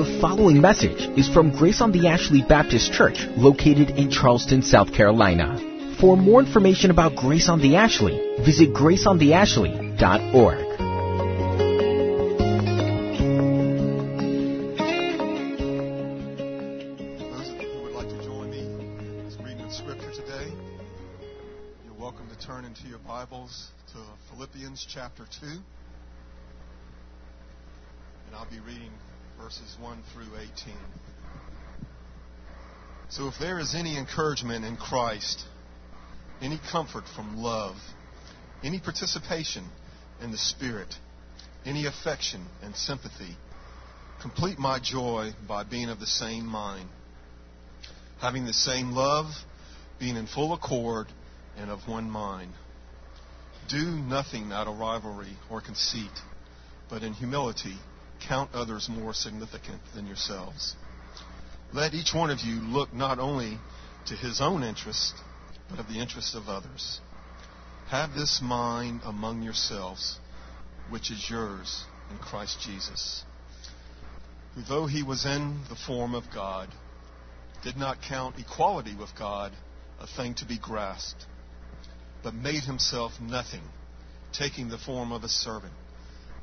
The following message is from Grace on the Ashley Baptist Church, located in Charleston, South Carolina. For more information about Grace on the Ashley, visit graceontheashley.org. Those of you who would like to join me in reading of Scripture today, you're welcome to turn into your Bibles to Philippians chapter 2. And I'll be reading verses 1 through 18. So if there is any encouragement in Christ, any comfort from love, any participation in the Spirit, any affection and sympathy, complete my joy by being of the same mind having the same love, being in full accord and of one mind. Do nothing out of rivalry or conceit, but in humility count others more significant than yourselves. Let each one of you look not only to his own interest, but of the interest of others. Have this mind among yourselves, which is yours in Christ Jesus, who though he was in the form of God, did not count equality with God a thing to be grasped, but made himself nothing, taking the form of a servant,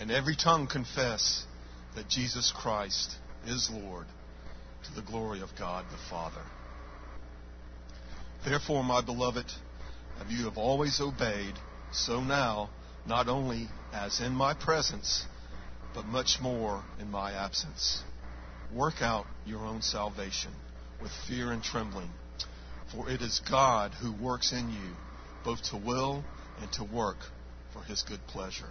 and every tongue confess that Jesus Christ is Lord to the glory of God the Father. Therefore, my beloved, as you have always obeyed, so now, not only as in my presence, but much more in my absence. Work out your own salvation with fear and trembling. For it is God who works in you both to will and to work for his good pleasure.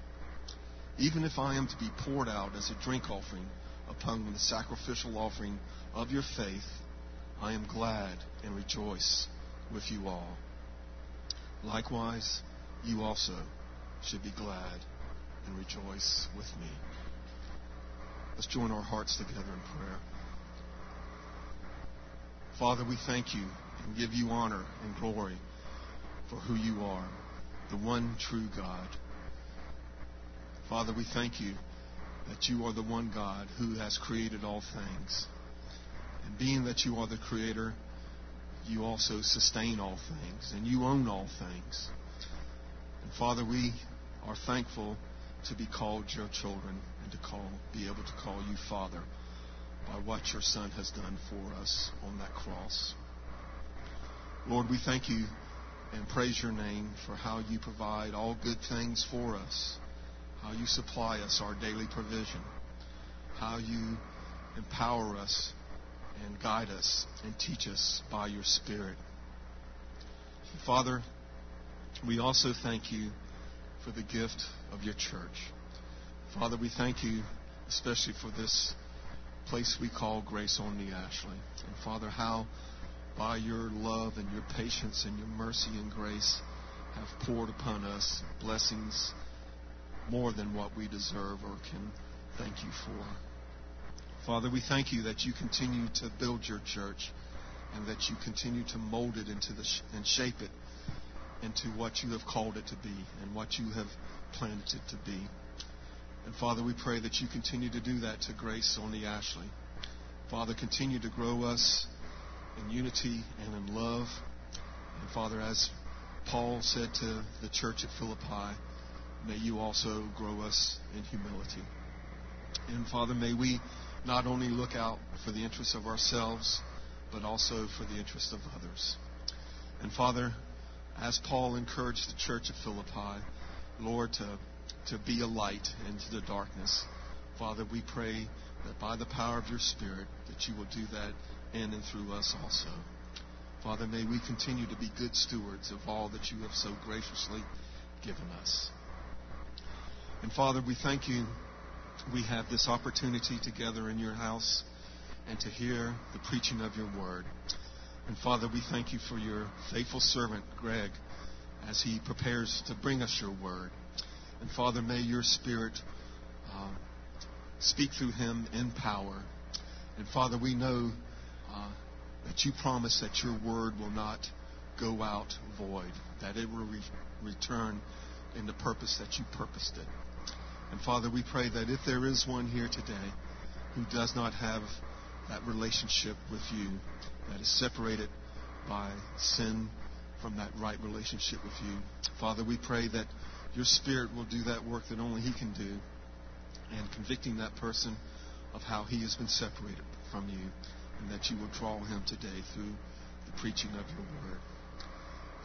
Even if I am to be poured out as a drink offering upon the sacrificial offering of your faith, I am glad and rejoice with you all. Likewise, you also should be glad and rejoice with me. Let's join our hearts together in prayer. Father, we thank you and give you honor and glory for who you are, the one true God. Father, we thank you that you are the one God who has created all things. And being that you are the creator, you also sustain all things and you own all things. And Father, we are thankful to be called your children and to call be able to call you Father by what your Son has done for us on that cross. Lord, we thank you and praise your name for how you provide all good things for us, how you supply us our daily provision, how you empower us and guide us and teach us by your Spirit. Father, we also thank you for the gift of your church. Father, we thank you especially for this place we call Grace on the Ashley. And Father, how by your love and your patience and your mercy and grace have poured upon us blessings more than what we deserve or can thank you for. Father, we thank you that you continue to build your church and that you continue to mold it into the sh- and shape it into what you have called it to be and what you have planned it to be. And Father, we pray that you continue to do that to Grace on the Ashley. Father, continue to grow us in unity and in love. And Father, as Paul said to the church at Philippi, may you also grow us in humility. And Father, may we not only look out for the interests of ourselves, but also for the interests of others. And Father, as Paul encouraged the church at Philippi, Lord, to, to be a light into the darkness, Father, we pray that by the power of your Spirit, that you will do that in and through us also. Father, may we continue to be good stewards of all that you have so graciously given us. And Father, we thank you. We have this opportunity together in your house and to hear the preaching of your word. And Father, we thank you for your faithful servant, Greg, as he prepares to bring us your word. And Father, may your spirit uh, speak through him in power. And Father, we know uh, that you promise that your word will not go out void, that it will re- return in the purpose that you purposed it. And Father, we pray that if there is one here today who does not have that relationship with you, that is separated by sin from that right relationship with you, Father, we pray that your Spirit will do that work that only He can do, and convicting that person of how he has been separated from you, and that you will draw him today through the preaching of your word.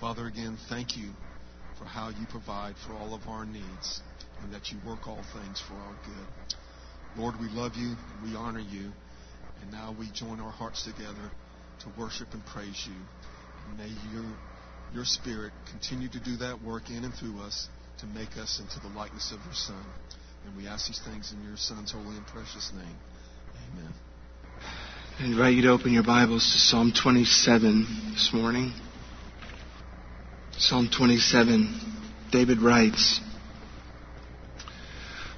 Father, again, thank you for how you provide for all of our needs and that you work all things for our good. Lord, we love you we honor you. And now we join our hearts together to worship and praise you. And may your, your Spirit continue to do that work in and through us to make us into the likeness of your Son. And we ask these things in your Son's holy and precious name. Amen. I invite you to open your Bibles to Psalm 27 this morning. Psalm 27, David writes,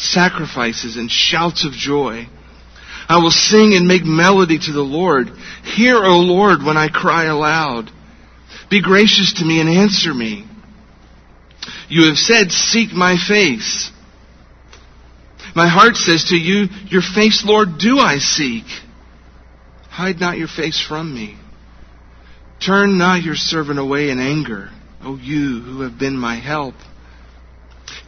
sacrifices and shouts of joy. I will sing and make melody to the Lord. Hear, O Lord, when I cry aloud. Be gracious to me and answer me. You have said, Seek my face. My heart says to you, Your face, Lord, do I seek. Hide not your face from me. Turn not your servant away in anger, O you who have been my help.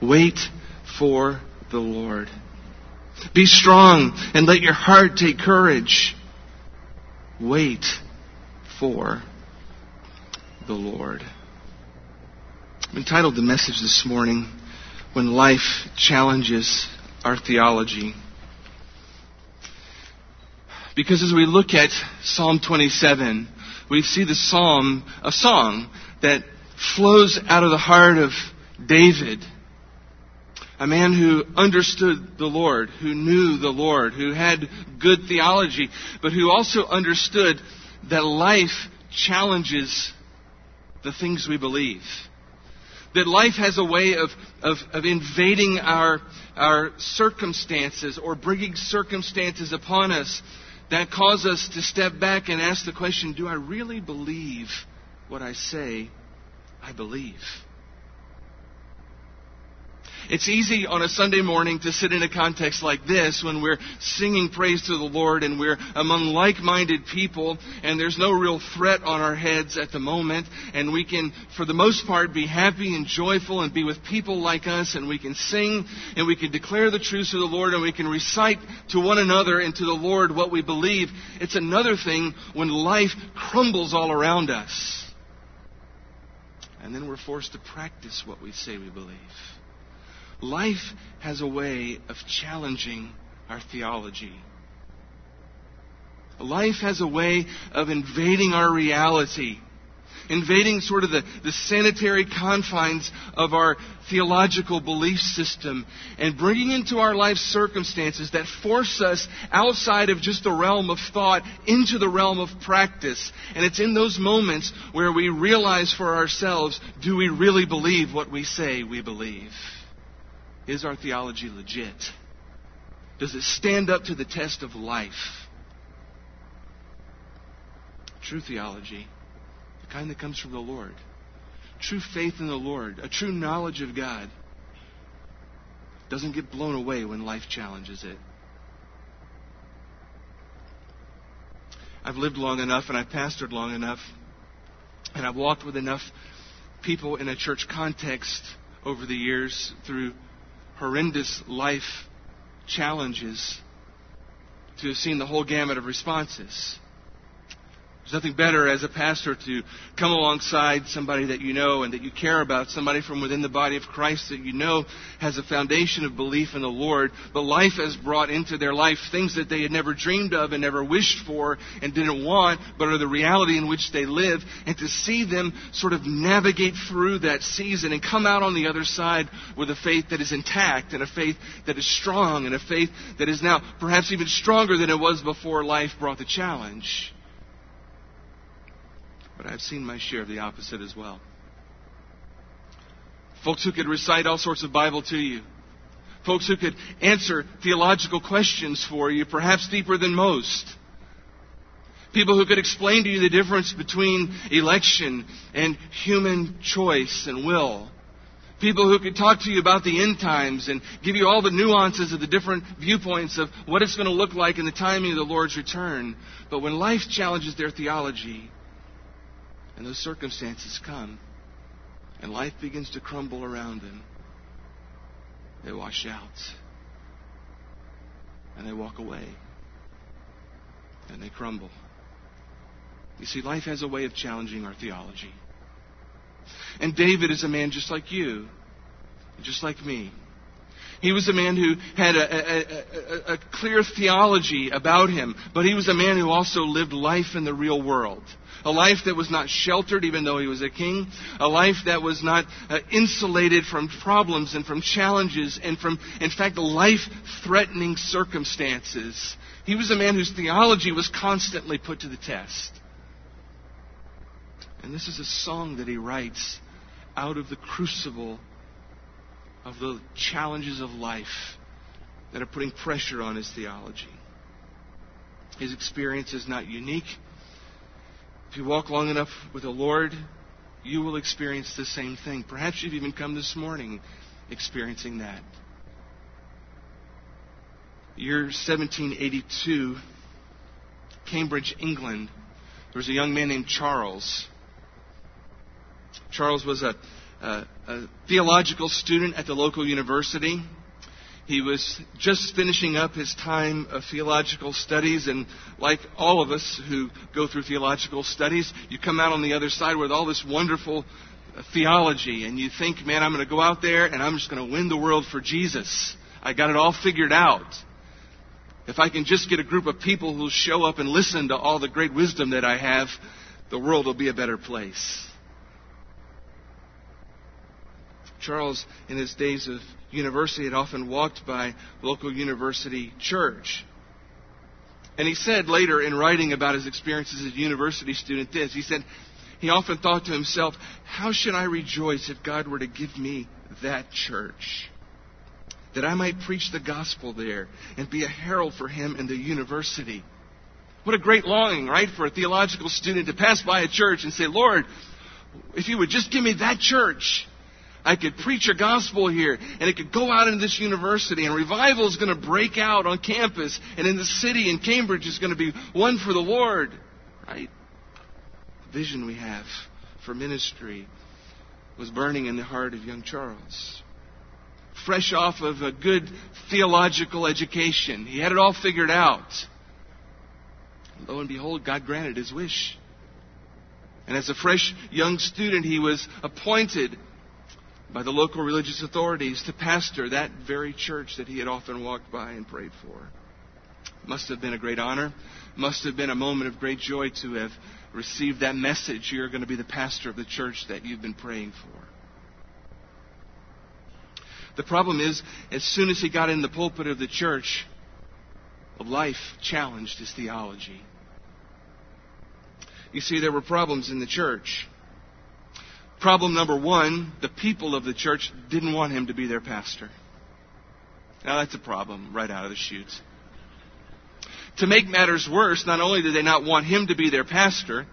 Wait for the Lord. Be strong and let your heart take courage. Wait for the Lord. I've entitled the message this morning, When Life Challenges Our Theology. Because as we look at Psalm 27, we see the psalm, a song that flows out of the heart of David a man who understood the Lord, who knew the Lord, who had good theology, but who also understood that life challenges the things we believe. That life has a way of, of, of invading our, our circumstances or bringing circumstances upon us that cause us to step back and ask the question do I really believe what I say I believe? It's easy on a Sunday morning to sit in a context like this when we're singing praise to the Lord and we're among like-minded people and there's no real threat on our heads at the moment and we can, for the most part, be happy and joyful and be with people like us and we can sing and we can declare the truths of the Lord and we can recite to one another and to the Lord what we believe. It's another thing when life crumbles all around us. And then we're forced to practice what we say we believe. Life has a way of challenging our theology. Life has a way of invading our reality invading sort of the, the sanitary confines of our theological belief system and bringing into our life circumstances that force us outside of just the realm of thought into the realm of practice. And it's in those moments where we realize for ourselves, do we really believe what we say we believe? Is our theology legit? Does it stand up to the test of life? True theology the kind that comes from the Lord. True faith in the Lord, a true knowledge of God, doesn't get blown away when life challenges it. I've lived long enough and I've pastored long enough and I've walked with enough people in a church context over the years through horrendous life challenges to have seen the whole gamut of responses. There's nothing better as a pastor to come alongside somebody that you know and that you care about, somebody from within the body of Christ that you know has a foundation of belief in the Lord, but life has brought into their life things that they had never dreamed of and never wished for and didn't want, but are the reality in which they live, and to see them sort of navigate through that season and come out on the other side with a faith that is intact and a faith that is strong and a faith that is now perhaps even stronger than it was before life brought the challenge. But I've seen my share of the opposite as well. Folks who could recite all sorts of Bible to you. Folks who could answer theological questions for you, perhaps deeper than most. People who could explain to you the difference between election and human choice and will. People who could talk to you about the end times and give you all the nuances of the different viewpoints of what it's going to look like in the timing of the Lord's return. But when life challenges their theology, and those circumstances come, and life begins to crumble around them, they wash out. And they walk away. And they crumble. You see, life has a way of challenging our theology. And David is a man just like you, just like me. He was a man who had a, a, a, a, clear theology about him, but he was a man who also lived life in the real world. A life that was not sheltered, even though he was a king. A life that was not uh, insulated from problems and from challenges and from, in fact, life threatening circumstances. He was a man whose theology was constantly put to the test. And this is a song that he writes out of the crucible of the challenges of life that are putting pressure on his theology. His experience is not unique. If you walk long enough with the Lord, you will experience the same thing. Perhaps you've even come this morning experiencing that. Year 1782, Cambridge, England, there was a young man named Charles. Charles was a, a, a theological student at the local university. He was just finishing up his time of theological studies, and like all of us who go through theological studies, you come out on the other side with all this wonderful theology, and you think, man, I'm going to go out there and I'm just going to win the world for Jesus. I got it all figured out. If I can just get a group of people who'll show up and listen to all the great wisdom that I have, the world will be a better place. Charles, in his days of university, had often walked by local university church. And he said later in writing about his experiences as a university student this, he said, he often thought to himself, how should I rejoice if God were to give me that church? That I might preach the gospel there and be a herald for him in the university. What a great longing, right, for a theological student to pass by a church and say, Lord, if you would just give me that church, I could preach a gospel here, and it could go out into this university, and revival is going to break out on campus, and in the city, and Cambridge is going to be one for the Lord. Right? The vision we have for ministry was burning in the heart of young Charles. Fresh off of a good theological education, he had it all figured out. Lo and behold, God granted his wish. And as a fresh young student, he was appointed by the local religious authorities to pastor that very church that he had often walked by and prayed for. Must have been a great honor. Must have been a moment of great joy to have received that message. You're going to be the pastor of the church that you've been praying for. The problem is, as soon as he got in the pulpit of the church, life challenged his theology. You see, there were problems in the church. Problem number one the people of the church didn't want him to be their pastor. Now, that's a problem right out of the chute. To make matters worse, not only did they not want him to be their pastor,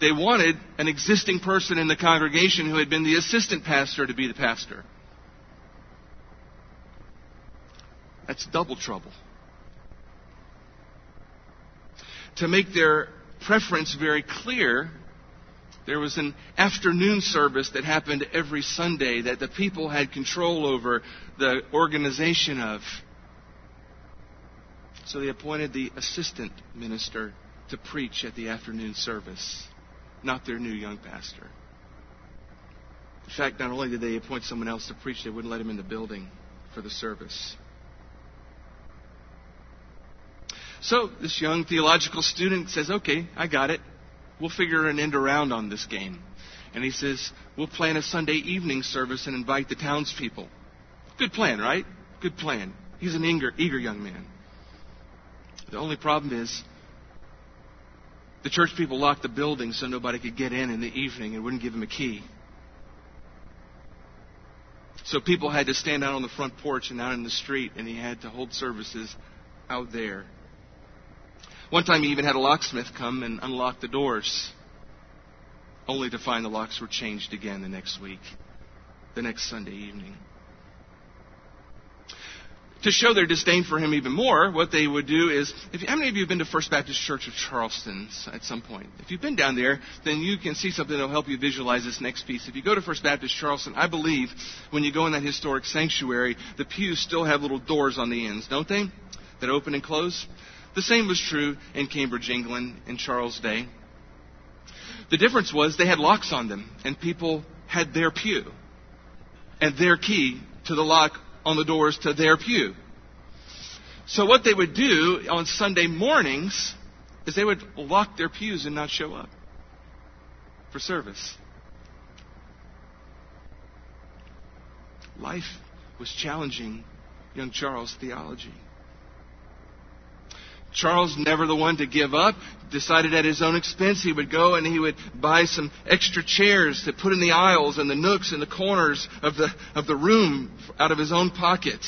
they wanted an existing person in the congregation who had been the assistant pastor to be the pastor. That's double trouble. To make their preference very clear, there was an afternoon service that happened every Sunday that the people had control over the organization of. So they appointed the assistant minister to preach at the afternoon service, not their new young pastor. In fact, not only did they appoint someone else to preach, they wouldn't let him in the building for the service. So this young theological student says, okay, I got it. We'll figure an end around on this game. And he says, we'll plan a Sunday evening service and invite the townspeople. Good plan, right? Good plan. He's an eager, eager young man. The only problem is the church people locked the building so nobody could get in in the evening and wouldn't give him a key. So people had to stand out on the front porch and out in the street, and he had to hold services out there. One time he even had a locksmith come and unlock the doors, only to find the locks were changed again the next week, the next Sunday evening. To show their disdain for him even more, what they would do is, if, how many of you have been to First Baptist Church of Charleston at some point? If you've been down there, then you can see something that will help you visualize this next piece. If you go to First Baptist Charleston, I believe when you go in that historic sanctuary, the pews still have little doors on the ends, don't they? That open and close. The same was true in Cambridge, England, in Charles' day. The difference was they had locks on them, and people had their pew and their key to the lock on the doors to their pew. So what they would do on Sunday mornings is they would lock their pews and not show up for service. Life was challenging young Charles' theology. Charles, never the one to give up, decided at his own expense he would go and he would buy some extra chairs to put in the aisles and the nooks and the corners of the, of the room out of his own pocket.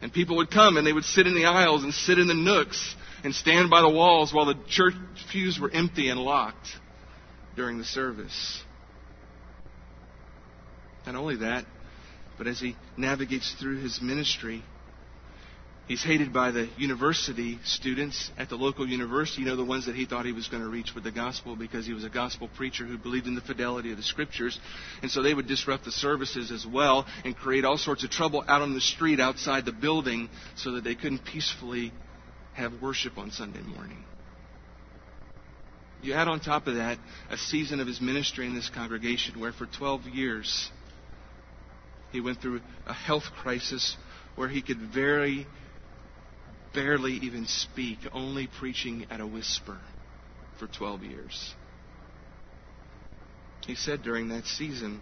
And people would come and they would sit in the aisles and sit in the nooks and stand by the walls while the church pews were empty and locked during the service. Not only that, but as he navigates through his ministry, He's hated by the university students at the local university, you know, the ones that he thought he was going to reach with the gospel because he was a gospel preacher who believed in the fidelity of the scriptures. And so they would disrupt the services as well and create all sorts of trouble out on the street outside the building so that they couldn't peacefully have worship on Sunday morning. You add on top of that a season of his ministry in this congregation where for 12 years he went through a health crisis where he could very barely even speak, only preaching at a whisper for 12 years. He said during that season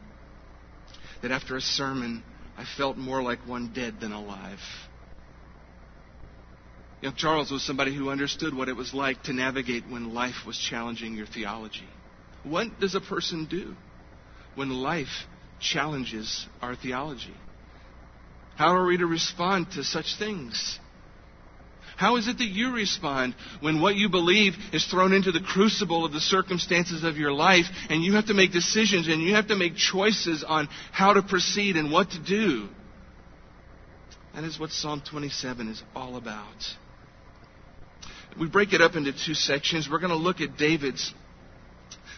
that after a sermon, I felt more like one dead than alive. Young Charles was somebody who understood what it was like to navigate when life was challenging your theology. What does a person do when life challenges our theology? How are we to respond to such things? How is it that you respond when what you believe is thrown into the crucible of the circumstances of your life and you have to make decisions and you have to make choices on how to proceed and what to do? That is what Psalm 27 is all about. We break it up into two sections. We're going to look at David's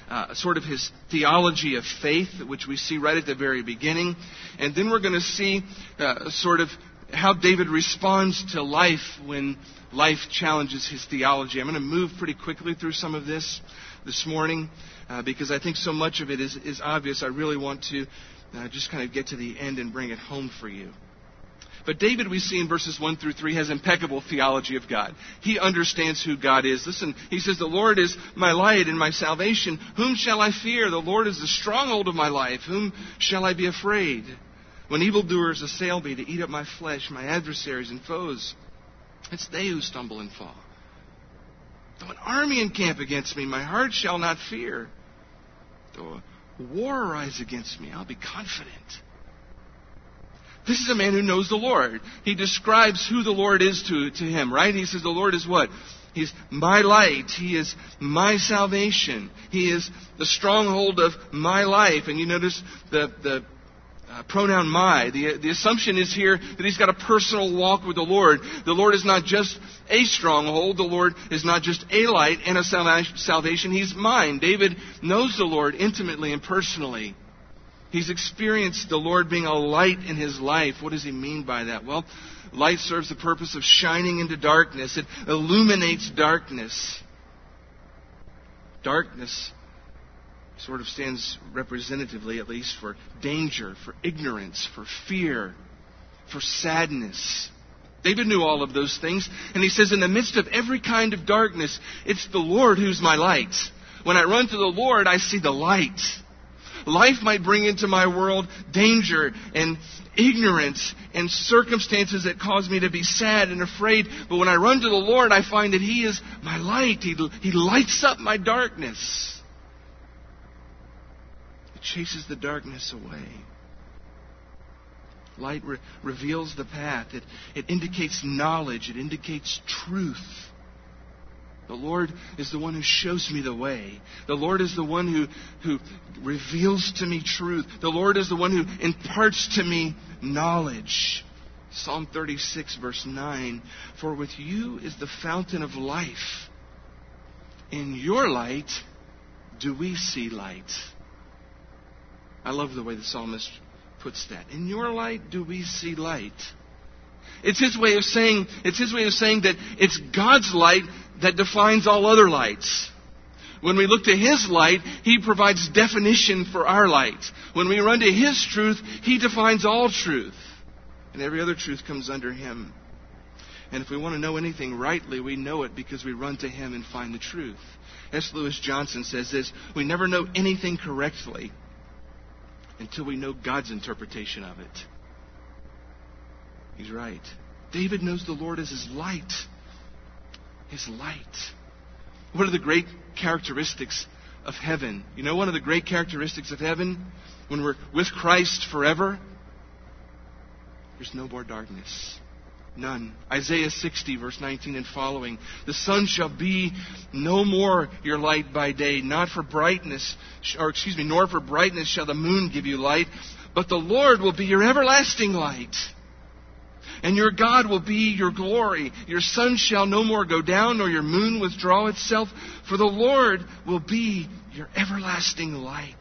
uh, sort of his theology of faith, which we see right at the very beginning. And then we're going to see uh, sort of how David responds to life when life challenges his theology. I'm going to move pretty quickly through some of this this morning uh, because I think so much of it is, is obvious. I really want to uh, just kind of get to the end and bring it home for you. But David, we see in verses 1 through 3, has impeccable theology of God. He understands who God is. Listen, he says, The Lord is my light and my salvation. Whom shall I fear? The Lord is the stronghold of my life. Whom shall I be afraid? When evildoers assail me to eat up my flesh, my adversaries and foes, it's they who stumble and fall. Though an army encamp against me, my heart shall not fear. Though a war arise against me, I'll be confident. This is a man who knows the Lord. He describes who the Lord is to, to him, right? He says the Lord is what? He's my light. He is my salvation. He is the stronghold of my life. And you notice the, the uh, pronoun my. The, the assumption is here that he's got a personal walk with the Lord. The Lord is not just a stronghold. The Lord is not just a light and a salvation. He's mine. David knows the Lord intimately and personally. He's experienced the Lord being a light in his life. What does he mean by that? Well, light serves the purpose of shining into darkness. It illuminates darkness. Darkness sort of stands representatively, at least, for danger, for ignorance, for fear, for sadness. David knew all of those things, and he says, In the midst of every kind of darkness, it's the Lord who's my light. When I run to the Lord, I see the light. Life might bring into my world danger and ignorance and circumstances that cause me to be sad and afraid. But when I run to the Lord, I find that He is my light. He, he lights up my darkness chases the darkness away. Light re- reveals the path. It, it indicates knowledge. It indicates truth. The Lord is the one who shows me the way. The Lord is the one who, who reveals to me truth. The Lord is the one who imparts to me knowledge. Psalm 36, verse 9 For with you is the fountain of life. In your light do we see light. I love the way the psalmist puts that. In your light do we see light. It's his way of saying, it's his way of saying that it's God's light that defines all other lights. When we look to His light, He provides definition for our light. When we run to His truth, He defines all truth. And every other truth comes under Him. And if we want to know anything rightly, we know it because we run to Him and find the truth. S. Lewis Johnson says this We never know anything correctly until we know God's interpretation of it. He's right. David knows the Lord as his light. His light. What are the great characteristics of heaven? You know, one of the great characteristics of heaven, when we're with Christ forever, there's no more darkness. None. Isaiah 60, verse 19 and following. The sun shall be no more your light by day, not for brightness, or excuse me, nor for brightness shall the moon give you light, but the Lord will be your everlasting light. And your God will be your glory. Your sun shall no more go down, nor your moon withdraw itself, for the Lord will be your everlasting light.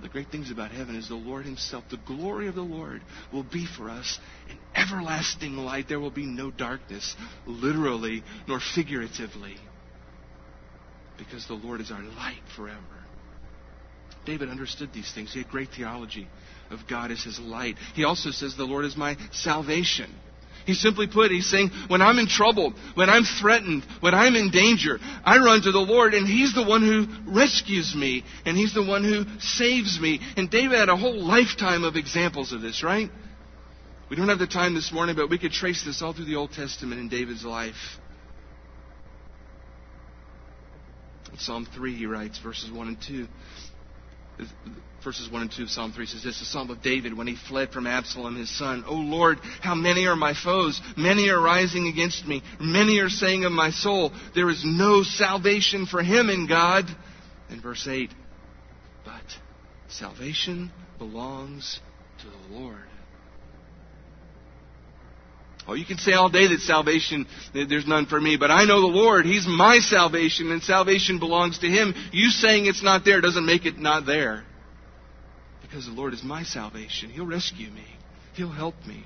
The great things about heaven is the Lord Himself, the glory of the Lord, will be for us an everlasting light. There will be no darkness, literally nor figuratively, because the Lord is our light forever. David understood these things. He had great theology of God as his light. He also says, The Lord is my salvation. He simply put, he's saying, when I'm in trouble, when I'm threatened, when I'm in danger, I run to the Lord and he's the one who rescues me and he's the one who saves me. And David had a whole lifetime of examples of this, right? We don't have the time this morning, but we could trace this all through the Old Testament in David's life. In Psalm 3, he writes, verses 1 and 2. Verses 1 and 2 of Psalm 3 says this, the Psalm of David when he fled from Absalom, his son. O Lord, how many are my foes? Many are rising against me. Many are saying of my soul, there is no salvation for him in God. And verse 8, but salvation belongs to the Lord. Oh, you can say all day that salvation, there's none for me, but I know the Lord. He's my salvation, and salvation belongs to Him. You saying it's not there doesn't make it not there. Because the Lord is my salvation. He'll rescue me. He'll help me.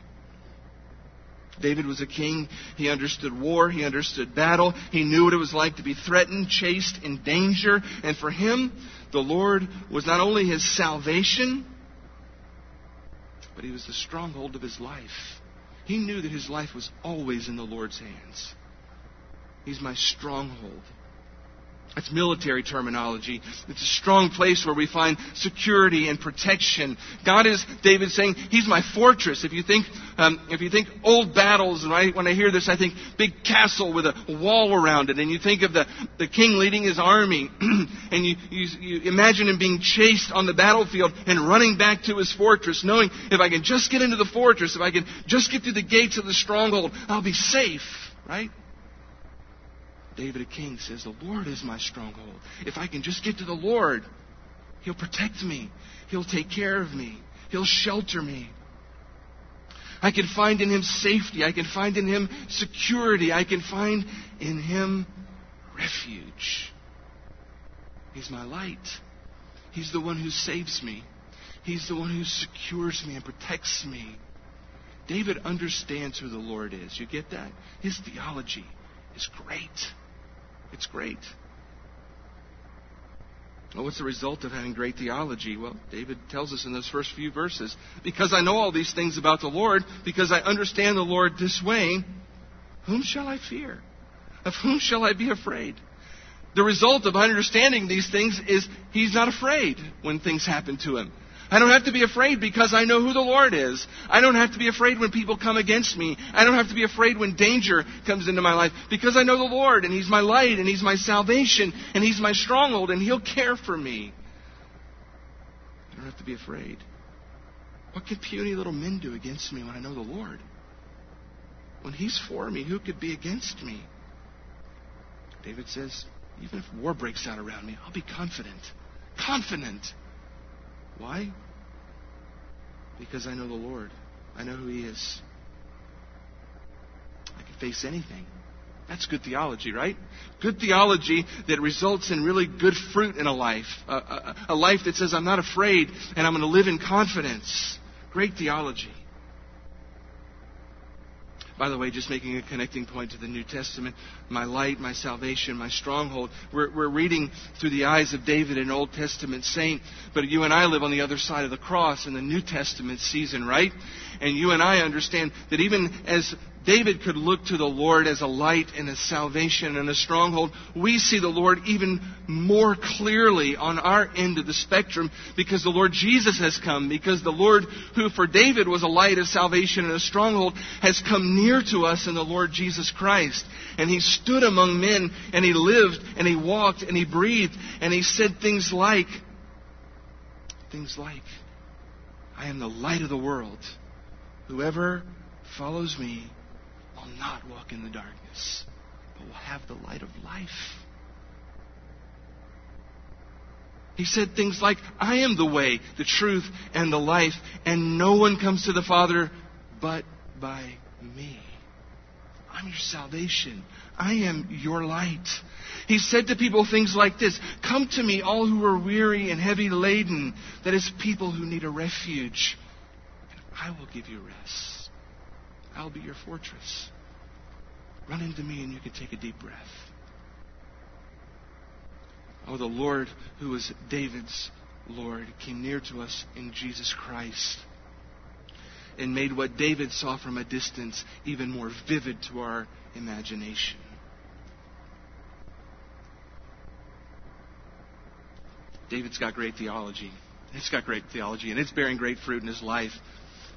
David was a king. He understood war. He understood battle. He knew what it was like to be threatened, chased, in danger. And for him, the Lord was not only his salvation, but he was the stronghold of his life. He knew that his life was always in the Lord's hands. He's my stronghold. It's military terminology. It's a strong place where we find security and protection. God is, David saying, He's my fortress. If you think, um, if you think old battles, and I, when I hear this, I think big castle with a wall around it, and you think of the, the king leading his army, and you, you, you imagine him being chased on the battlefield and running back to his fortress, knowing if I can just get into the fortress, if I can just get through the gates of the stronghold, I'll be safe, right? David, a king, says, The Lord is my stronghold. If I can just get to the Lord, He'll protect me. He'll take care of me. He'll shelter me. I can find in Him safety. I can find in Him security. I can find in Him refuge. He's my light. He's the one who saves me. He's the one who secures me and protects me. David understands who the Lord is. You get that? His theology is great. It's great. Well, what's the result of having great theology? Well, David tells us in those first few verses because I know all these things about the Lord, because I understand the Lord this way, whom shall I fear? Of whom shall I be afraid? The result of understanding these things is he's not afraid when things happen to him. I don't have to be afraid because I know who the Lord is. I don't have to be afraid when people come against me. I don't have to be afraid when danger comes into my life because I know the Lord and He's my light and He's my salvation and He's my stronghold and He'll care for me. I don't have to be afraid. What can puny little men do against me when I know the Lord? When He's for me, who could be against me? David says, even if war breaks out around me, I'll be confident. Confident why? Because I know the Lord. I know who He is. I can face anything. That's good theology, right? Good theology that results in really good fruit in a life. A, a, a life that says, I'm not afraid and I'm going to live in confidence. Great theology. By the way, just making a connecting point to the New Testament, my light, my salvation, my stronghold. We're, we're reading through the eyes of David, an Old Testament saint, but you and I live on the other side of the cross in the New Testament season, right? And you and I understand that even as David could look to the Lord as a light and a salvation and a stronghold. We see the Lord even more clearly on our end of the spectrum because the Lord Jesus has come, because the Lord who for David was a light, of salvation, and a stronghold has come near to us in the Lord Jesus Christ. And he stood among men and he lived and he walked and he breathed and he said things like, things like, I am the light of the world. Whoever follows me will not walk in the darkness, but will have the light of life. He said things like, I am the way, the truth, and the life, and no one comes to the Father but by me. I'm your salvation. I am your light. He said to people things like this Come to me, all who are weary and heavy laden. That is, people who need a refuge. And I will give you rest. I'll be your fortress. Run into me and you can take a deep breath. Oh, the Lord, who is David's Lord, came near to us in Jesus Christ and made what David saw from a distance even more vivid to our imagination. David's got great theology. It's got great theology, and it's bearing great fruit in his life.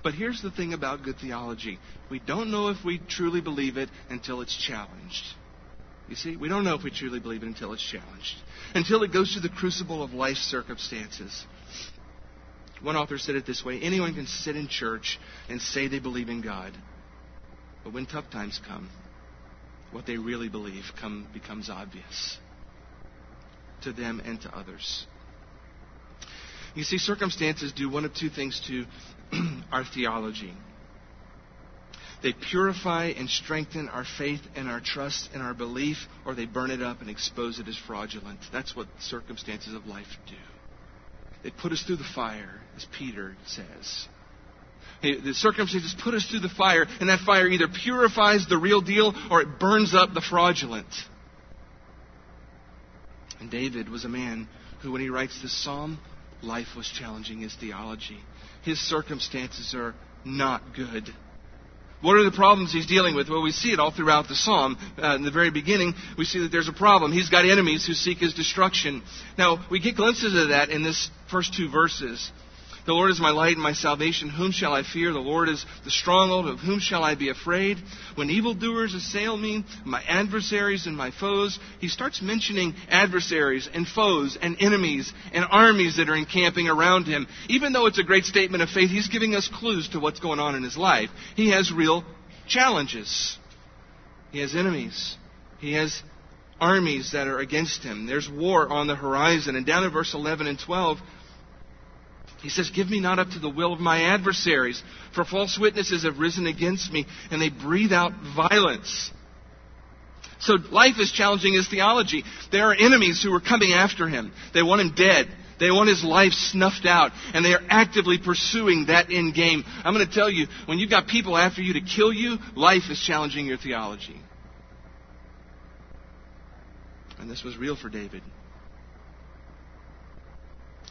But here's the thing about good theology we don't know if we truly believe it until it's challenged. You see, we don't know if we truly believe it until it's challenged, until it goes through the crucible of life circumstances. One author said it this way anyone can sit in church and say they believe in God, but when tough times come, what they really believe come, becomes obvious to them and to others. You see, circumstances do one of two things to our theology. They purify and strengthen our faith and our trust and our belief, or they burn it up and expose it as fraudulent. That's what circumstances of life do. They put us through the fire, as Peter says. The circumstances put us through the fire, and that fire either purifies the real deal or it burns up the fraudulent. And David was a man who, when he writes this psalm, life was challenging his theology. His circumstances are not good. What are the problems he's dealing with? Well, we see it all throughout the psalm. Uh, in the very beginning, we see that there's a problem. He's got enemies who seek his destruction. Now, we get glimpses of that in this first two verses. The Lord is my light and my salvation. Whom shall I fear? The Lord is the stronghold. Of whom shall I be afraid? When evildoers assail me, my adversaries and my foes, he starts mentioning adversaries and foes and enemies and armies that are encamping around him. Even though it's a great statement of faith, he's giving us clues to what's going on in his life. He has real challenges. He has enemies. He has armies that are against him. There's war on the horizon. And down in verse 11 and 12, he says, Give me not up to the will of my adversaries, for false witnesses have risen against me, and they breathe out violence. So life is challenging his theology. There are enemies who are coming after him. They want him dead. They want his life snuffed out, and they are actively pursuing that end game. I'm going to tell you, when you've got people after you to kill you, life is challenging your theology. And this was real for David.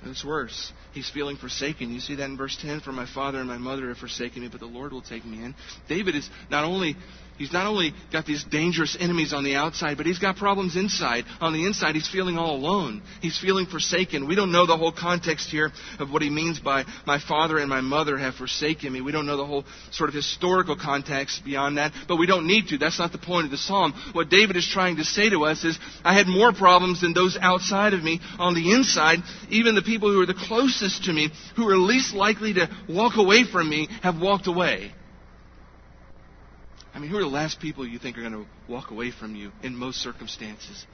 It's worse. He's feeling forsaken. You see that in verse 10 For my father and my mother have forsaken me, but the Lord will take me in. David is not only He's not only got these dangerous enemies on the outside, but he's got problems inside. On the inside, he's feeling all alone. He's feeling forsaken. We don't know the whole context here of what he means by my father and my mother have forsaken me. We don't know the whole sort of historical context beyond that, but we don't need to. That's not the point of the psalm. What David is trying to say to us is, I had more problems than those outside of me. On the inside, even the people who are the closest to me, who are least likely to walk away from me, have walked away. I mean, who are the last people you think are going to walk away from you in most circumstances?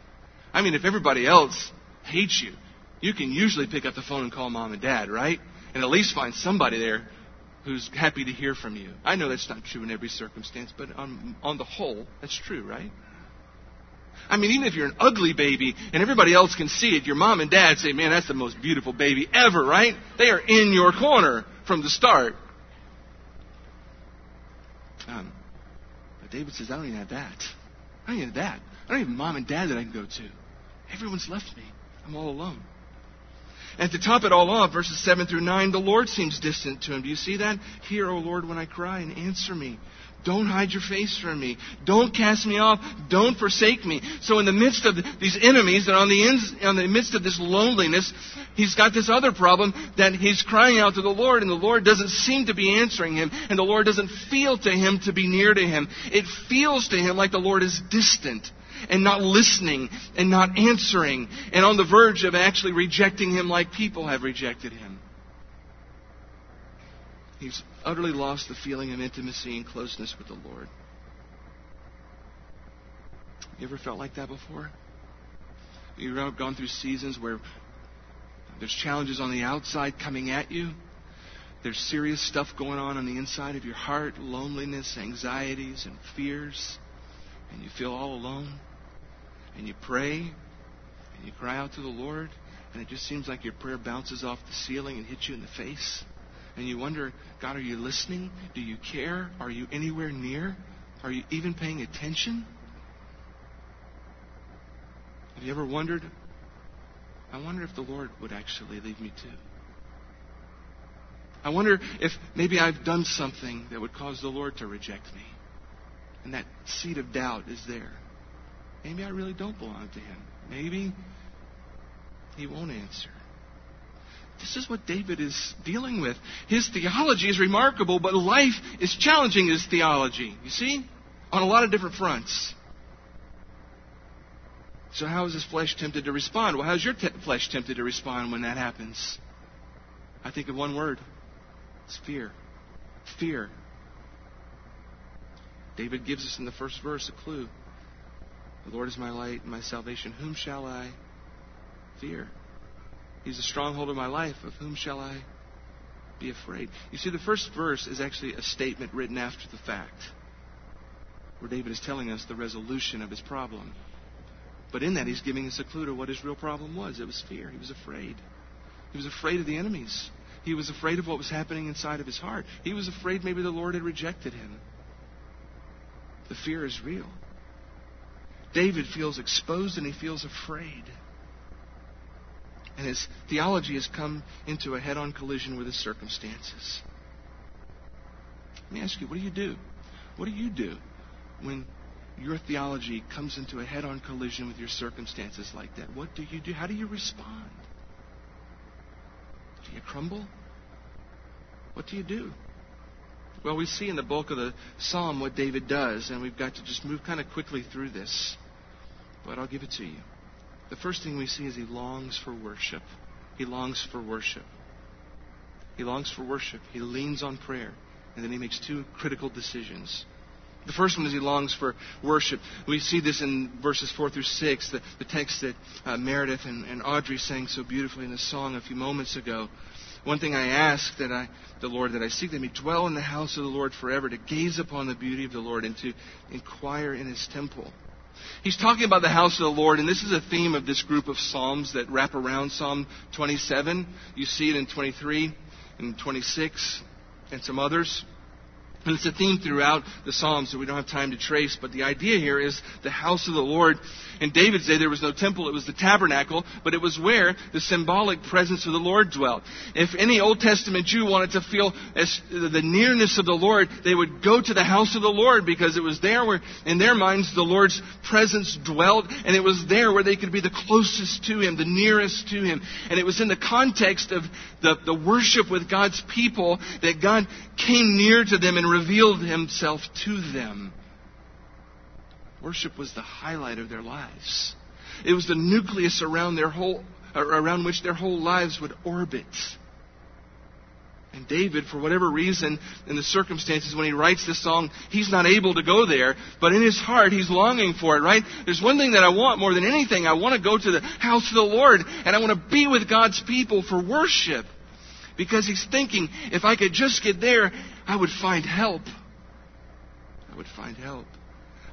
I mean, if everybody else hates you, you can usually pick up the phone and call mom and dad, right? And at least find somebody there who's happy to hear from you. I know that's not true in every circumstance, but on, on the whole, that's true, right? I mean, even if you're an ugly baby and everybody else can see it, your mom and dad say, man, that's the most beautiful baby ever, right? They are in your corner from the start. Um, David says, I don't even have that. I don't even have that. I don't even have mom and dad that I can go to. Everyone's left me. I'm all alone. And to top it all off, verses 7 through 9, the Lord seems distant to him. Do you see that? Hear, O Lord, when I cry, and answer me. Don't hide your face from me. Don't cast me off. Don't forsake me. So in the midst of these enemies and on the, ins, on the midst of this loneliness, he's got this other problem that he's crying out to the Lord and the Lord doesn't seem to be answering him and the Lord doesn't feel to him to be near to him. It feels to him like the Lord is distant and not listening and not answering and on the verge of actually rejecting him like people have rejected him. He's utterly lost the feeling of intimacy and closeness with the Lord. You ever felt like that before? You've gone through seasons where there's challenges on the outside coming at you. There's serious stuff going on on the inside of your heart, loneliness, anxieties, and fears, and you feel all alone. And you pray, and you cry out to the Lord, and it just seems like your prayer bounces off the ceiling and hits you in the face and you wonder, God, are you listening? Do you care? Are you anywhere near? Are you even paying attention? Have you ever wondered? I wonder if the Lord would actually leave me too. I wonder if maybe I've done something that would cause the Lord to reject me. And that seed of doubt is there. Maybe I really don't belong to Him. Maybe He won't answer. This is what David is dealing with. His theology is remarkable, but life is challenging his theology. You see? On a lot of different fronts. So, how is his flesh tempted to respond? Well, how's your te- flesh tempted to respond when that happens? I think of one word it's fear. Fear. David gives us in the first verse a clue. The Lord is my light and my salvation. Whom shall I fear? He's a stronghold of my life. Of whom shall I be afraid? You see, the first verse is actually a statement written after the fact, where David is telling us the resolution of his problem. But in that, he's giving us a clue to what his real problem was. It was fear. He was afraid. He was afraid of the enemies. He was afraid of what was happening inside of his heart. He was afraid maybe the Lord had rejected him. The fear is real. David feels exposed and he feels afraid. And his theology has come into a head on collision with his circumstances. Let me ask you, what do you do? What do you do when your theology comes into a head on collision with your circumstances like that? What do you do? How do you respond? Do you crumble? What do you do? Well, we see in the bulk of the psalm what David does, and we've got to just move kind of quickly through this. But I'll give it to you. The first thing we see is he longs for worship. He longs for worship. He longs for worship. He leans on prayer. And then he makes two critical decisions. The first one is he longs for worship. We see this in verses 4 through 6, the, the text that uh, Meredith and, and Audrey sang so beautifully in the song a few moments ago. One thing I ask that I, the Lord, that I seek that me dwell in the house of the Lord forever, to gaze upon the beauty of the Lord and to inquire in his temple. He's talking about the house of the Lord, and this is a theme of this group of Psalms that wrap around Psalm 27. You see it in 23 and 26 and some others. And it's a theme throughout the Psalms that we don't have time to trace, but the idea here is the house of the Lord. In David's day, there was no temple, it was the tabernacle, but it was where the symbolic presence of the Lord dwelt. If any Old Testament Jew wanted to feel the nearness of the Lord, they would go to the house of the Lord because it was there where, in their minds, the Lord's presence dwelt, and it was there where they could be the closest to Him, the nearest to Him. And it was in the context of the, the worship with God's people that God came near to them and revealed himself to them. Worship was the highlight of their lives. It was the nucleus around their whole uh, around which their whole lives would orbit. And David, for whatever reason, in the circumstances when he writes this song, he's not able to go there, but in his heart, he's longing for it, right? There's one thing that I want more than anything. I want to go to the house of the Lord, and I want to be with God's people for worship. Because he's thinking, if I could just get there, I would find help. I would find help.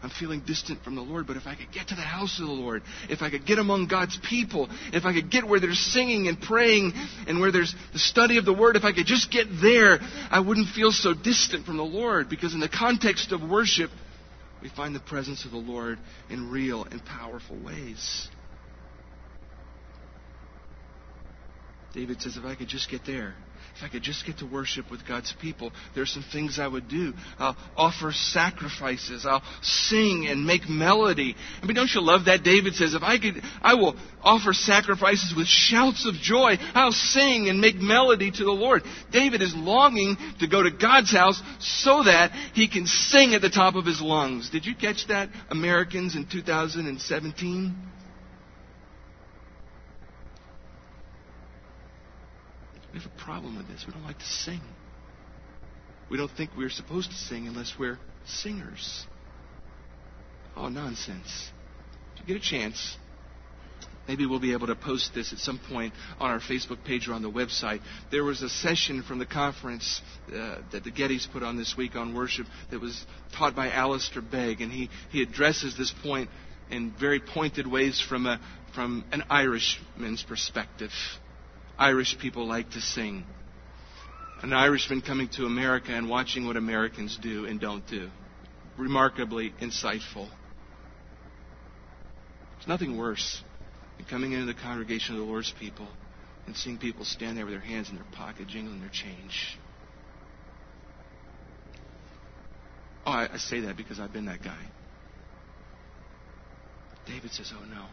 I'm feeling distant from the Lord, but if I could get to the house of the Lord, if I could get among God's people, if I could get where there's singing and praying and where there's the study of the Word, if I could just get there, I wouldn't feel so distant from the Lord. Because in the context of worship, we find the presence of the Lord in real and powerful ways. David says, if I could just get there, if I could just get to worship with God's people, there's some things I would do. I'll offer sacrifices. I'll sing and make melody. I mean, don't you love that? David says, if I could, I will offer sacrifices with shouts of joy. I'll sing and make melody to the Lord. David is longing to go to God's house so that he can sing at the top of his lungs. Did you catch that, Americans in 2017? We have a problem with this. We don't like to sing. We don't think we're supposed to sing unless we're singers. Oh, nonsense. If you get a chance, maybe we'll be able to post this at some point on our Facebook page or on the website. There was a session from the conference uh, that the Gettys put on this week on worship that was taught by Alistair Begg, and he, he addresses this point in very pointed ways from, a, from an Irishman's perspective. Irish people like to sing. An Irishman coming to America and watching what Americans do and don't do. Remarkably insightful. There's nothing worse than coming into the congregation of the Lord's people and seeing people stand there with their hands in their pocket, jingling their change. Oh, I, I say that because I've been that guy. David says, Oh no.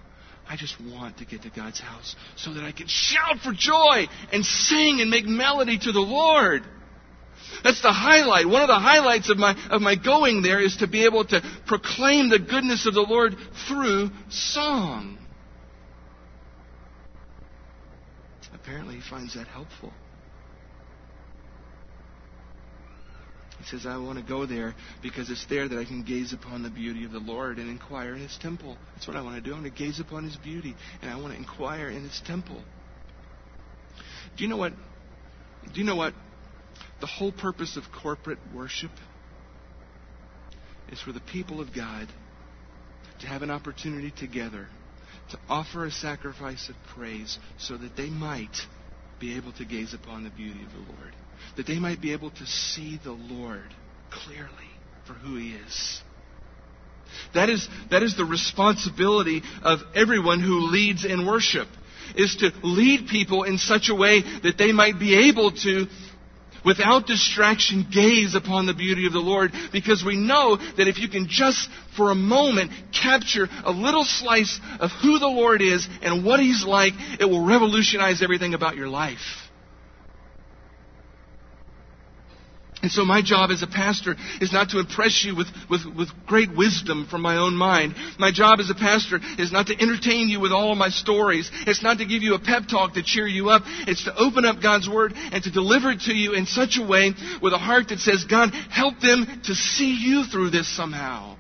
I just want to get to God's house so that I can shout for joy and sing and make melody to the Lord. That's the highlight. One of the highlights of my, of my going there is to be able to proclaim the goodness of the Lord through song. Apparently, he finds that helpful. He says, I want to go there because it's there that I can gaze upon the beauty of the Lord and inquire in His temple. That's what I want to do. I want to gaze upon His beauty and I want to inquire in His temple. Do you know what? Do you know what? The whole purpose of corporate worship is for the people of God to have an opportunity together to offer a sacrifice of praise so that they might be able to gaze upon the beauty of the Lord. That they might be able to see the Lord clearly for who He is. That is, that is the responsibility of everyone who leads in worship, is to lead people in such a way that they might be able to without distraction, gaze upon the beauty of the Lord because we know that if you can just for a moment capture a little slice of who the Lord is and what He's like, it will revolutionize everything about your life. And so my job as a pastor is not to impress you with, with, with great wisdom from my own mind. My job as a pastor is not to entertain you with all my stories. It's not to give you a pep talk to cheer you up. It's to open up God's Word and to deliver it to you in such a way with a heart that says, God, help them to see you through this somehow.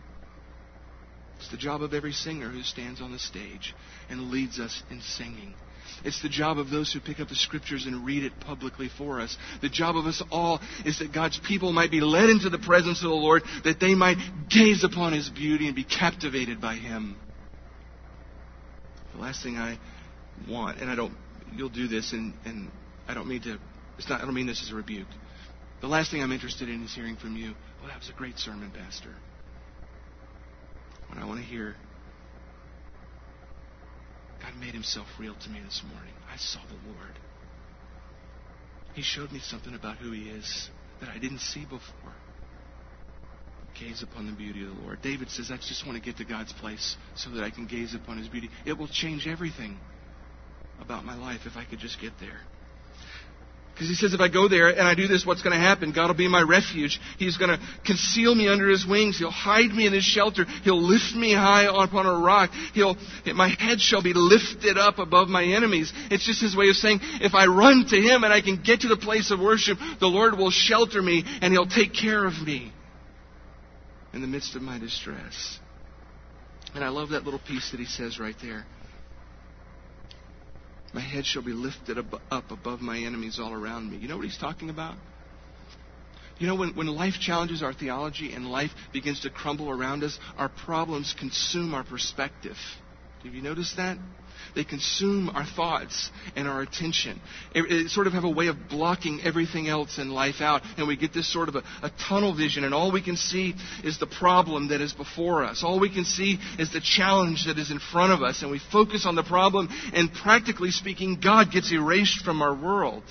It's the job of every singer who stands on the stage and leads us in singing. It's the job of those who pick up the scriptures and read it publicly for us. The job of us all is that God's people might be led into the presence of the Lord, that they might gaze upon His beauty and be captivated by Him. The last thing I want, and I don't, you'll do this, and, and I don't mean to, it's not, I don't mean this as a rebuke. The last thing I'm interested in is hearing from you. Well, that was a great sermon, Pastor. What I want to hear God made himself real to me this morning. I saw the Lord. He showed me something about who he is that I didn't see before. Gaze upon the beauty of the Lord. David says, I just want to get to God's place so that I can gaze upon his beauty. It will change everything about my life if I could just get there. Because he says, if I go there and I do this, what's going to happen? God will be my refuge. He's going to conceal me under his wings. He'll hide me in his shelter. He'll lift me high upon a rock. He'll, my head shall be lifted up above my enemies. It's just his way of saying, if I run to him and I can get to the place of worship, the Lord will shelter me and he'll take care of me in the midst of my distress. And I love that little piece that he says right there. My head shall be lifted up above my enemies all around me. You know what he's talking about? You know, when, when life challenges our theology and life begins to crumble around us, our problems consume our perspective. Have you noticed that? They consume our thoughts and our attention. It, it, sort of have a way of blocking everything else in life out. And we get this sort of a, a tunnel vision, and all we can see is the problem that is before us. All we can see is the challenge that is in front of us. And we focus on the problem, and practically speaking, God gets erased from our world.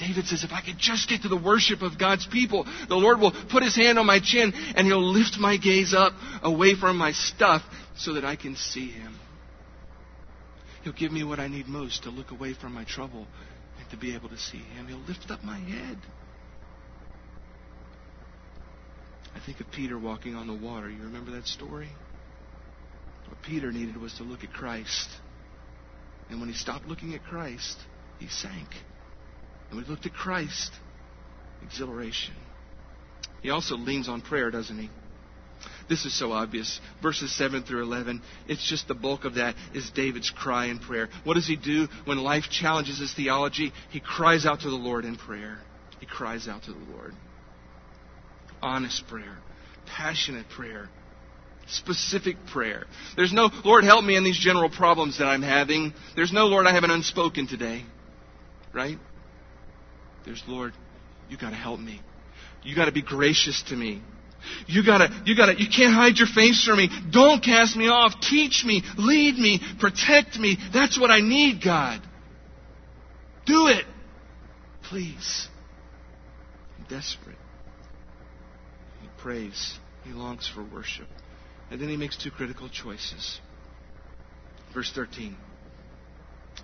David says, if I could just get to the worship of God's people, the Lord will put his hand on my chin and he'll lift my gaze up away from my stuff so that I can see him. He'll give me what I need most to look away from my trouble and to be able to see him. He'll lift up my head. I think of Peter walking on the water. You remember that story? What Peter needed was to look at Christ. And when he stopped looking at Christ, he sank. And we looked at Christ. Exhilaration. He also leans on prayer, doesn't he? This is so obvious. Verses 7 through 11, it's just the bulk of that is David's cry in prayer. What does he do when life challenges his theology? He cries out to the Lord in prayer. He cries out to the Lord. Honest prayer, passionate prayer, specific prayer. There's no, Lord, help me in these general problems that I'm having. There's no, Lord, I have an unspoken today. Right? There's, Lord, you got to help me. You got to be gracious to me. You gotta, you gotta, you can't hide your face from me. Don't cast me off. Teach me, lead me, protect me. That's what I need, God. Do it. Please. I'm desperate. He prays. He longs for worship. And then he makes two critical choices. Verse 13.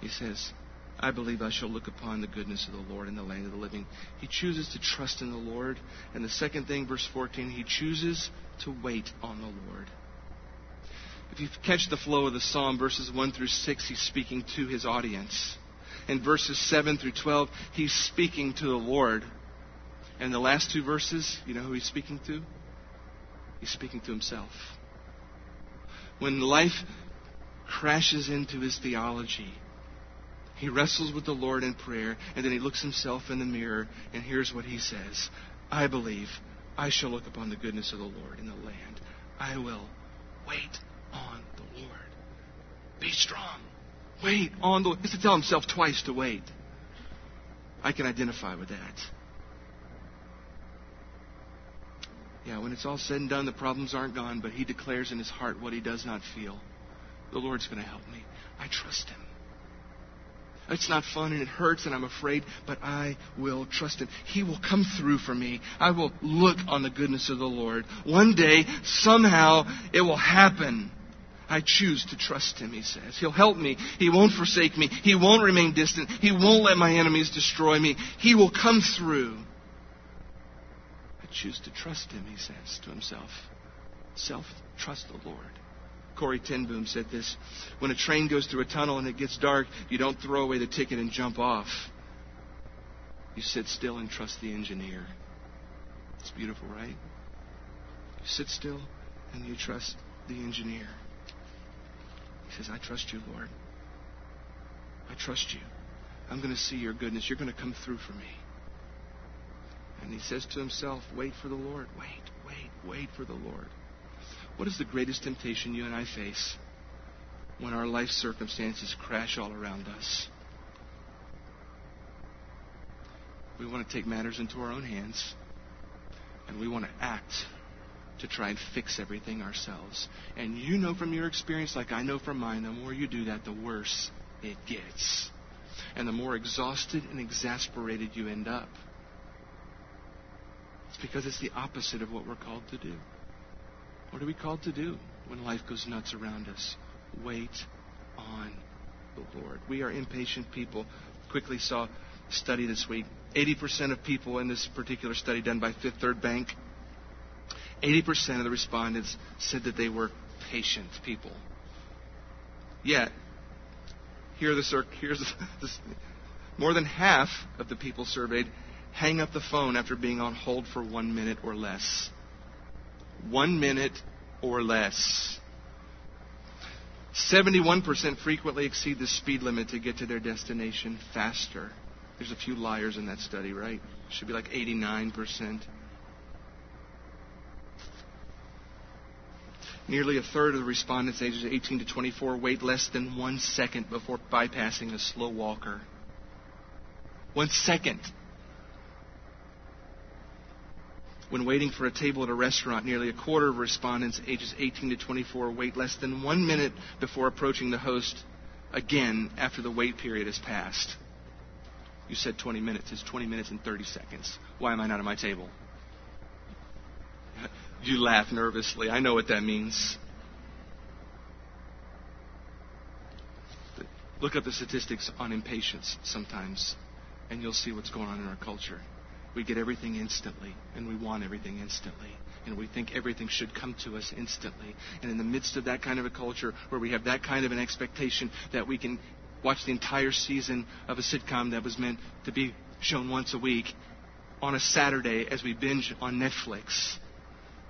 He says, I believe I shall look upon the goodness of the Lord in the land of the living. He chooses to trust in the Lord. And the second thing, verse 14, he chooses to wait on the Lord. If you catch the flow of the psalm, verses 1 through 6, he's speaking to his audience. In verses 7 through 12, he's speaking to the Lord. And the last two verses, you know who he's speaking to? He's speaking to himself. When life crashes into his theology, he wrestles with the Lord in prayer, and then he looks himself in the mirror, and here's what he says I believe I shall look upon the goodness of the Lord in the land. I will wait on the Lord. Be strong. Wait on the Lord. He has to tell himself twice to wait. I can identify with that. Yeah, when it's all said and done, the problems aren't gone, but he declares in his heart what he does not feel. The Lord's going to help me. I trust him. It's not fun and it hurts and I'm afraid, but I will trust Him. He will come through for me. I will look on the goodness of the Lord. One day, somehow, it will happen. I choose to trust Him, He says. He'll help me. He won't forsake me. He won't remain distant. He won't let my enemies destroy me. He will come through. I choose to trust Him, He says to Himself. Self, trust the Lord. Corrie ten Boom said this When a train goes through a tunnel and it gets dark, you don't throw away the ticket and jump off. You sit still and trust the engineer. It's beautiful, right? You sit still and you trust the engineer. He says, I trust you, Lord. I trust you. I'm going to see your goodness. You're going to come through for me. And he says to himself, Wait for the Lord. Wait, wait, wait for the Lord. What is the greatest temptation you and I face when our life circumstances crash all around us? We want to take matters into our own hands and we want to act to try and fix everything ourselves. And you know from your experience, like I know from mine, the more you do that, the worse it gets. And the more exhausted and exasperated you end up. It's because it's the opposite of what we're called to do. What are we called to do when life goes nuts around us? Wait on the Lord. We are impatient people. Quickly saw a study this week. 80% of people in this particular study done by Fifth Third Bank, 80% of the respondents said that they were patient people. Yet, here the, here's the, more than half of the people surveyed hang up the phone after being on hold for one minute or less one minute or less. 71% frequently exceed the speed limit to get to their destination faster. There's a few liars in that study, right? Should be like 89%. Nearly a third of the respondents ages 18 to 24 wait less than one second before bypassing a slow walker. One second. When waiting for a table at a restaurant, nearly a quarter of respondents ages 18 to 24 wait less than one minute before approaching the host again after the wait period has passed. You said 20 minutes. It's 20 minutes and 30 seconds. Why am I not at my table? You laugh nervously. I know what that means. Look up the statistics on impatience sometimes, and you'll see what's going on in our culture we get everything instantly, and we want everything instantly. And we think everything should come to us instantly. And in the midst of that kind of a culture, where we have that kind of an expectation that we can watch the entire season of a sitcom that was meant to be shown once a week on a Saturday as we binge on Netflix,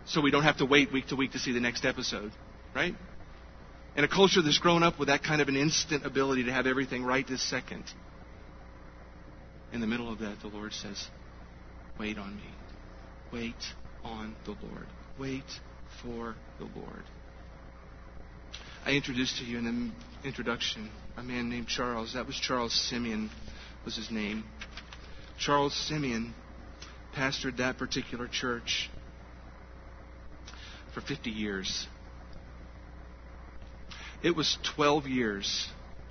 so we don't have to wait week to week to see the next episode, right? In a culture that's grown up with that kind of an instant ability to have everything right this second, in the middle of that, the Lord says, Wait on me. Wait on the Lord. Wait for the Lord. I introduced to you in the introduction a man named Charles. That was Charles Simeon, was his name. Charles Simeon pastored that particular church for 50 years. It was 12 years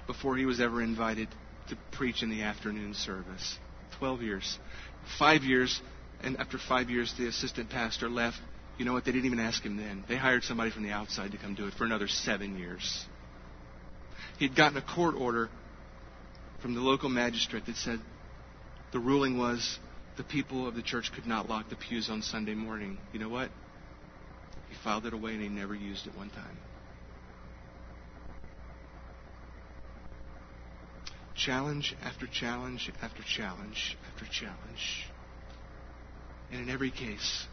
before he was ever invited to preach in the afternoon service. 12 years. Five years, and after five years, the assistant pastor left. You know what? They didn't even ask him then. They hired somebody from the outside to come do it for another seven years. He'd gotten a court order from the local magistrate that said the ruling was the people of the church could not lock the pews on Sunday morning. You know what? He filed it away and he never used it one time. Challenge after challenge after challenge after challenge. And in every case,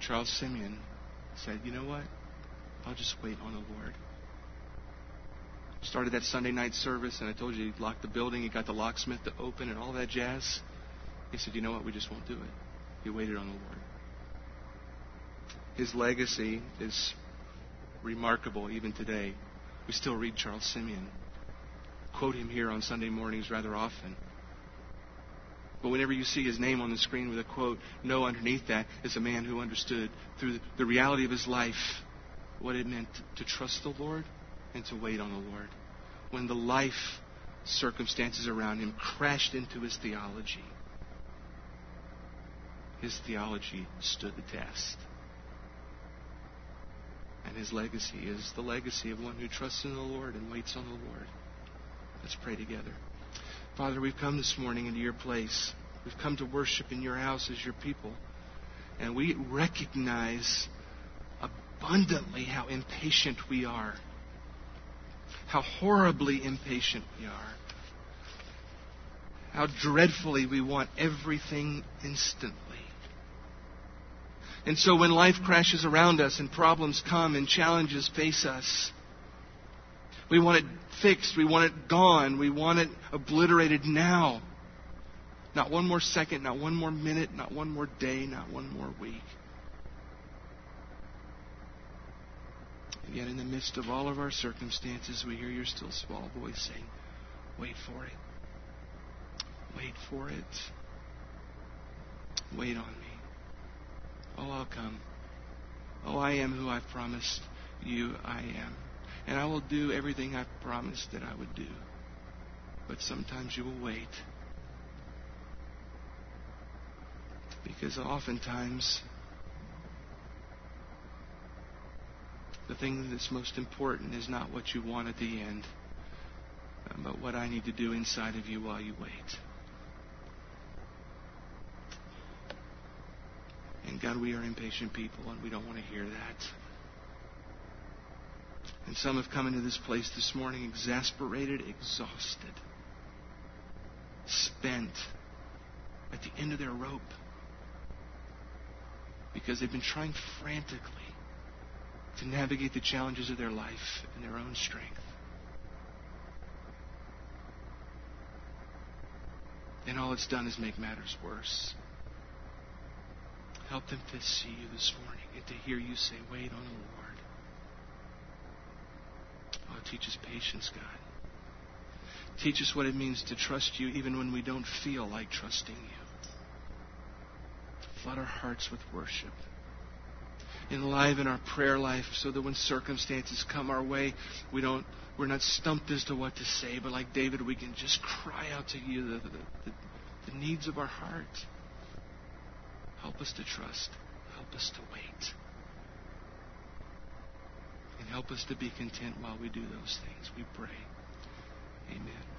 Charles Simeon said, You know what? I'll just wait on the Lord. Started that Sunday night service, and I told you he locked the building, he got the locksmith to open, and all that jazz. He said, You know what? We just won't do it. He waited on the Lord. His legacy is remarkable even today. We still read Charles Simeon, quote him here on Sunday mornings rather often. But whenever you see his name on the screen with a quote, know underneath that is a man who understood through the reality of his life what it meant to trust the Lord and to wait on the Lord. When the life circumstances around him crashed into his theology, his theology stood the test. And his legacy is the legacy of one who trusts in the Lord and waits on the Lord. Let's pray together. Father, we've come this morning into your place. We've come to worship in your house as your people. And we recognize abundantly how impatient we are, how horribly impatient we are, how dreadfully we want everything instantly. And so when life crashes around us and problems come and challenges face us, we want it fixed. We want it gone. We want it obliterated now. Not one more second, not one more minute, not one more day, not one more week. And yet, in the midst of all of our circumstances, we hear your still small voice saying, Wait for it. Wait for it. Wait on me. Oh, I'll come. Oh, I am who I've promised you I am. And I will do everything I've promised that I would do. But sometimes you will wait. Because oftentimes, the thing that's most important is not what you want at the end, uh, but what I need to do inside of you while you wait. And God, we are impatient people, and we don't want to hear that. And some have come into this place this morning exasperated, exhausted, spent, at the end of their rope, because they've been trying frantically to navigate the challenges of their life in their own strength. And all it's done is make matters worse. Help them to see you this morning and to hear you say, Wait on the Lord. Oh, teach us patience, God. Teach us what it means to trust you even when we don't feel like trusting you. Flood our hearts with worship. Enliven our prayer life so that when circumstances come our way, we don't, we're not stumped as to what to say, but like David, we can just cry out to you the, the, the, the needs of our heart. Help us to trust. Help us to wait. And help us to be content while we do those things. We pray. Amen.